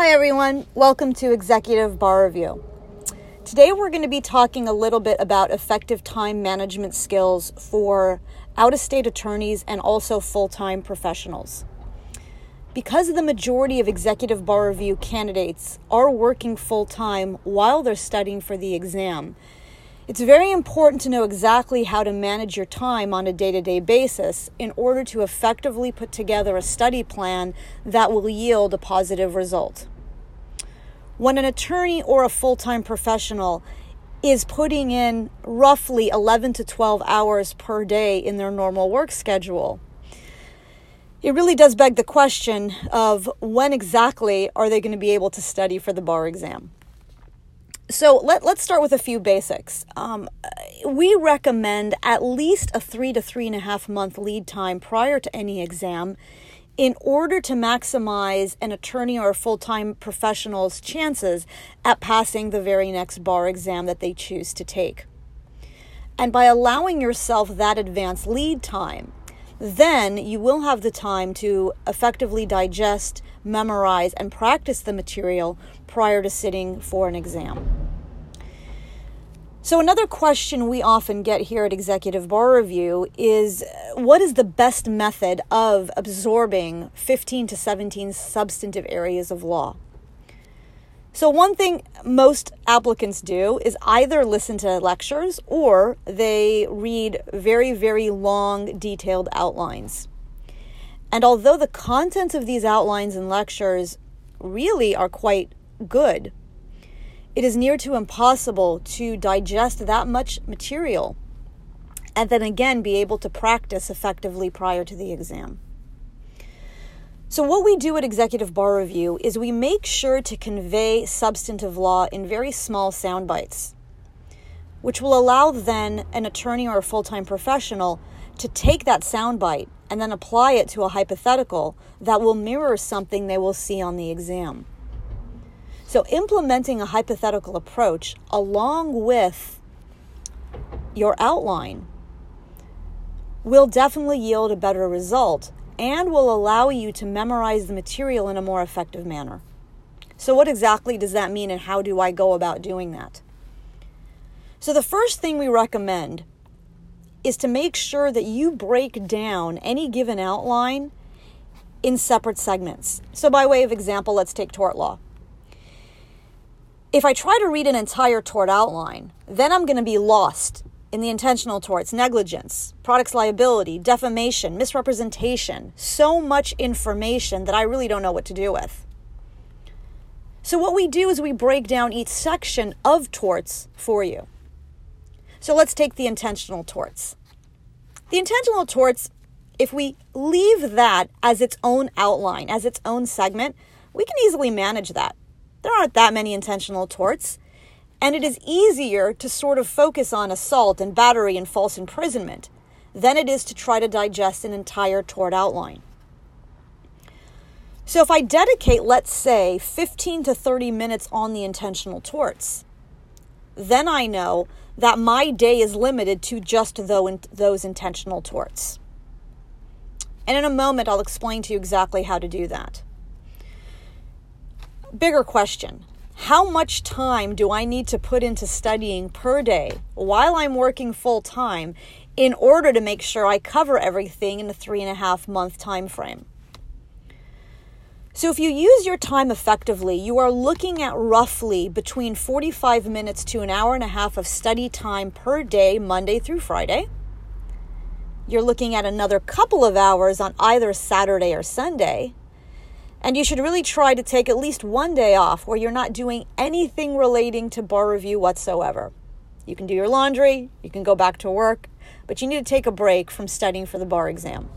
Hi, everyone. Welcome to Executive Bar Review. Today, we're going to be talking a little bit about effective time management skills for out of state attorneys and also full time professionals. Because the majority of Executive Bar Review candidates are working full time while they're studying for the exam, it's very important to know exactly how to manage your time on a day to day basis in order to effectively put together a study plan that will yield a positive result. When an attorney or a full time professional is putting in roughly 11 to 12 hours per day in their normal work schedule, it really does beg the question of when exactly are they going to be able to study for the bar exam? So let, let's start with a few basics. Um, we recommend at least a three to three and a half month lead time prior to any exam in order to maximize an attorney or a full time professional's chances at passing the very next bar exam that they choose to take. And by allowing yourself that advanced lead time, then you will have the time to effectively digest, memorize, and practice the material prior to sitting for an exam. So, another question we often get here at Executive Bar Review is uh, what is the best method of absorbing 15 to 17 substantive areas of law? So, one thing most applicants do is either listen to lectures or they read very, very long, detailed outlines. And although the contents of these outlines and lectures really are quite good, it is near to impossible to digest that much material and then again be able to practice effectively prior to the exam. So, what we do at Executive Bar Review is we make sure to convey substantive law in very small sound bites, which will allow then an attorney or a full time professional to take that sound bite and then apply it to a hypothetical that will mirror something they will see on the exam. So, implementing a hypothetical approach along with your outline will definitely yield a better result and will allow you to memorize the material in a more effective manner. So, what exactly does that mean, and how do I go about doing that? So, the first thing we recommend is to make sure that you break down any given outline in separate segments. So, by way of example, let's take tort law. If I try to read an entire tort outline, then I'm going to be lost in the intentional torts, negligence, products liability, defamation, misrepresentation, so much information that I really don't know what to do with. So, what we do is we break down each section of torts for you. So, let's take the intentional torts. The intentional torts, if we leave that as its own outline, as its own segment, we can easily manage that. There aren't that many intentional torts. And it is easier to sort of focus on assault and battery and false imprisonment than it is to try to digest an entire tort outline. So if I dedicate, let's say, 15 to 30 minutes on the intentional torts, then I know that my day is limited to just those intentional torts. And in a moment, I'll explain to you exactly how to do that. Bigger question how much time do I need to put into studying per day while I'm working full time in order to make sure I cover everything in a three and a half month time frame? So, if you use your time effectively, you are looking at roughly between 45 minutes to an hour and a half of study time per day, Monday through Friday. You're looking at another couple of hours on either Saturday or Sunday. And you should really try to take at least one day off where you're not doing anything relating to bar review whatsoever. You can do your laundry, you can go back to work, but you need to take a break from studying for the bar exam.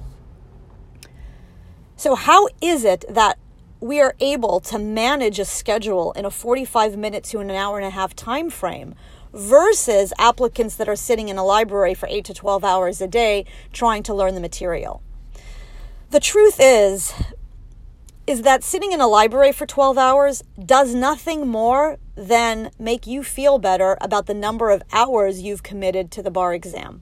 So, how is it that we are able to manage a schedule in a 45 minute to an hour and a half time frame versus applicants that are sitting in a library for 8 to 12 hours a day trying to learn the material? The truth is, is that sitting in a library for 12 hours does nothing more than make you feel better about the number of hours you've committed to the bar exam.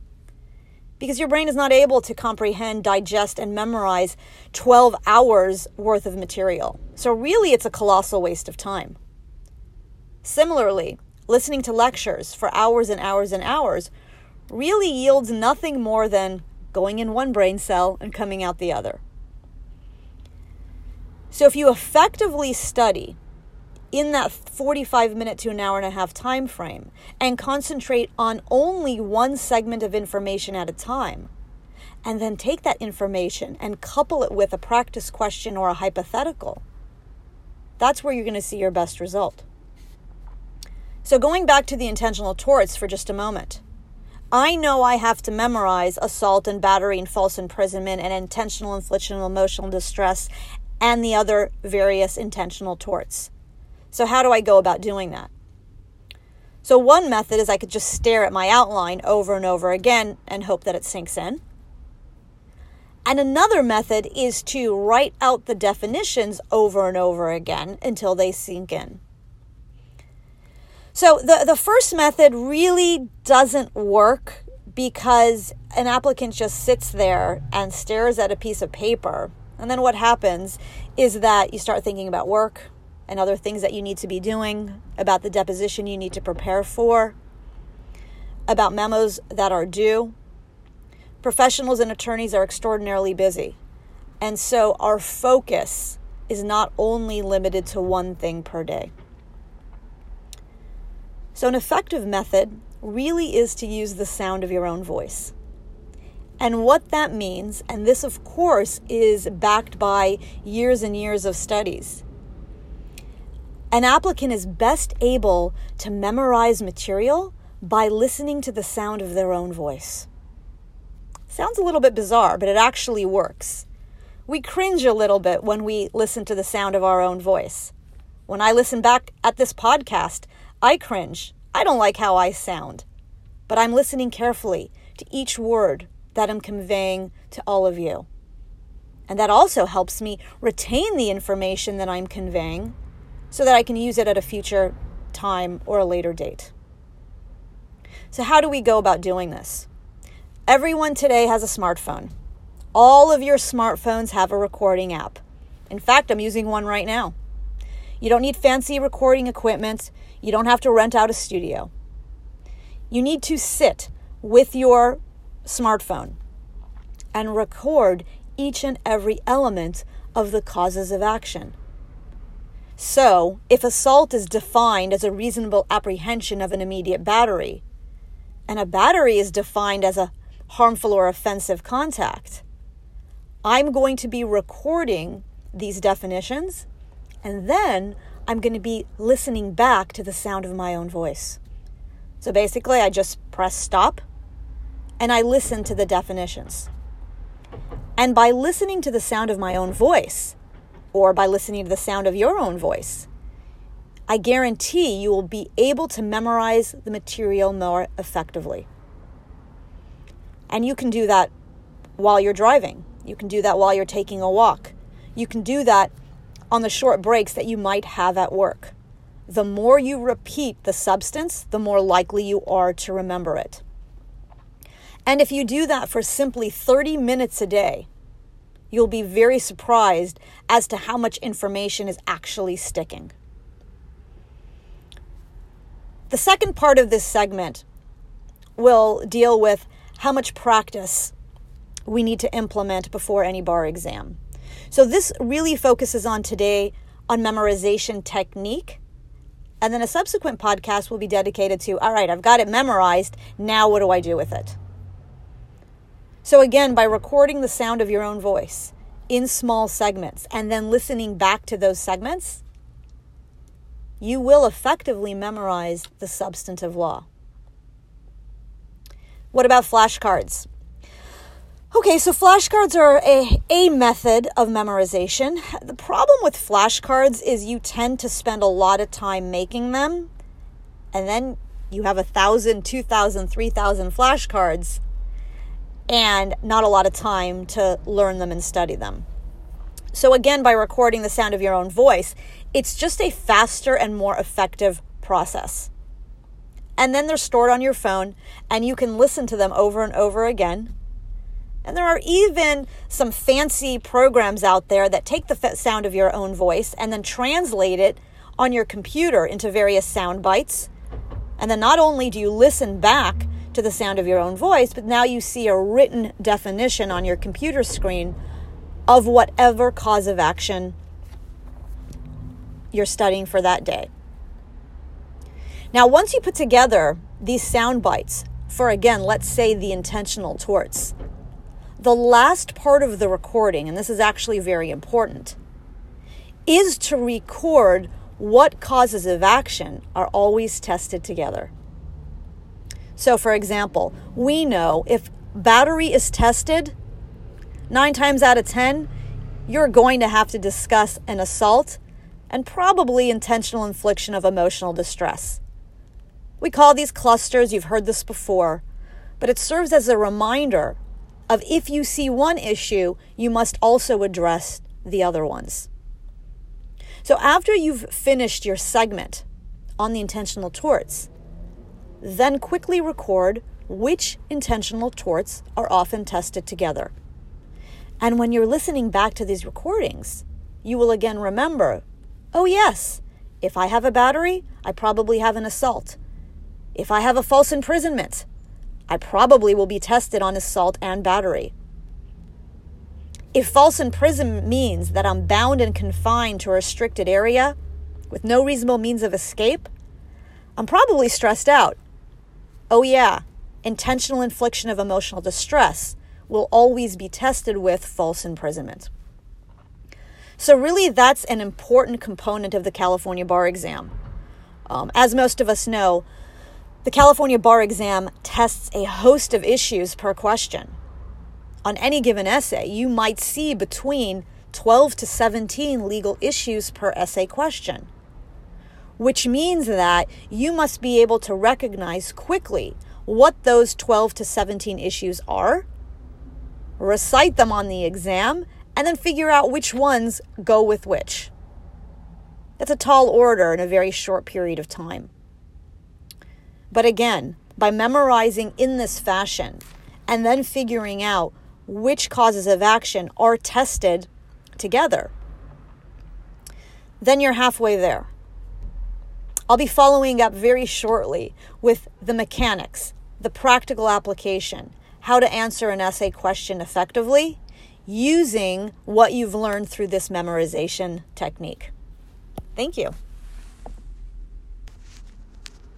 because your brain is not able to comprehend, digest, and memorize 12 hours worth of material. So, really, it's a colossal waste of time. Similarly, listening to lectures for hours and hours and hours really yields nothing more than going in one brain cell and coming out the other. So, if you effectively study in that 45 minute to an hour and a half time frame and concentrate on only one segment of information at a time and then take that information and couple it with a practice question or a hypothetical that's where you're going to see your best result. So going back to the intentional torts for just a moment I know I have to memorize assault and battery and false imprisonment and intentional infliction of emotional distress and the other various intentional torts. So, how do I go about doing that? So, one method is I could just stare at my outline over and over again and hope that it sinks in. And another method is to write out the definitions over and over again until they sink in. So, the, the first method really doesn't work because an applicant just sits there and stares at a piece of paper. And then what happens is that you start thinking about work, and other things that you need to be doing, about the deposition you need to prepare for, about memos that are due. Professionals and attorneys are extraordinarily busy. And so our focus is not only limited to one thing per day. So, an effective method really is to use the sound of your own voice. And what that means, and this of course is backed by years and years of studies, an applicant is best able to memorize material by listening to the sound of their own voice. Sounds a little bit bizarre, but it actually works. We cringe a little bit when we listen to the sound of our own voice. When I listen back at this podcast, I cringe. I don't like how I sound. But I'm listening carefully to each word that I'm conveying to all of you. And that also helps me retain the information that I'm conveying so that I can use it at a future time or a later date. So, how do we go about doing this? Everyone today has a smartphone. All of your smartphones have a recording app. In fact, I'm using one right now. You don't need fancy recording equipment, you don't have to rent out a studio. You need to sit with your smartphone and record each and every element of the causes of action. So, if assault is defined as a reasonable apprehension of an immediate battery, and a battery is defined as a harmful or offensive contact, I'm going to be recording these definitions and then I'm going to be listening back to the sound of my own voice. So basically, I just press stop and I listen to the definitions. And by listening to the sound of my own voice, or by listening to the sound of your own voice. I guarantee you will be able to memorize the material more effectively. And you can do that while you're driving. You can do that while you're taking a walk. You can do that on the short breaks that you might have at work. The more you repeat the substance, the more likely you are to remember it. And if you do that for simply 30 minutes a day, you'll be very surprised as to how much information is actually sticking. The second part of this segment will deal with how much practice we need to implement before any bar exam. So, this really focuses on today on memorization technique. And then a subsequent podcast will be dedicated to all right, I've got it memorized. Now, what do I do with it? So, again, by recording the sound of your own voice in small segments and then listening back to those segments, you will effectively memorize the substantive law. What about flashcards? Okay, so flashcards are a, a method of memorization. The problem with flashcards is you tend to spend a lot of time making them, and then you have a thousand, two thousand, three thousand flashcards and not a lot of time to learn them and study them. So, again, by recording the sound of your own voice, it's just a faster and more effective process. And then they're stored on your phone, and you can listen to them over and over again And there are even some fancy programs out there that take the sound of your own voice and then translate it on your computer into various sound bites. And then not only do you listen back to the sound of your own voice, but now you see a written definition on your computer screen of whatever cause of action you're studying for that day. Now, once you put together these sound bites for, again, let's say the intentional torts, the last part of the recording, and this is actually very important, is to record what causes of action are always tested together. So, for example, we know if battery is tested, nine times out of 10, you're going to have to discuss an assault and probably intentional infliction of emotional distress. We call these clusters, you've heard this before, but it serves as a reminder of if you see one issue, you must also address the other ones. So after you've finished your segment on the intentional torts, then quickly record which intentional torts are often tested together. And when you're listening back to these recordings, you will again remember oh, yes, if I have a battery, I probably have an assault. If I have a false imprisonment, I probably will be tested on assault and battery. If false imprisonment means that I'm bound and confined to a restricted area with no reasonable means of escape, I'm probably stressed out. Oh, yeah, intentional infliction of emotional distress will always be tested with false imprisonment. So, really, that's an important component of the California bar exam. Um, as most of us know, the California bar exam tests a host of issues per question. On any given essay, you might see between 12 to 17 legal issues per essay question, which means that you must be able to recognize quickly what those 12 to 17 issues are, recite them on the exam, and then figure out which ones go with which. That's a tall order in a very short period of time. But again, by memorizing in this fashion and then figuring out which causes of action are tested together, then you're halfway there. I'll be following up very shortly with the mechanics, the practical application, how to answer an essay question effectively using what you've learned through this memorization technique. Thank you.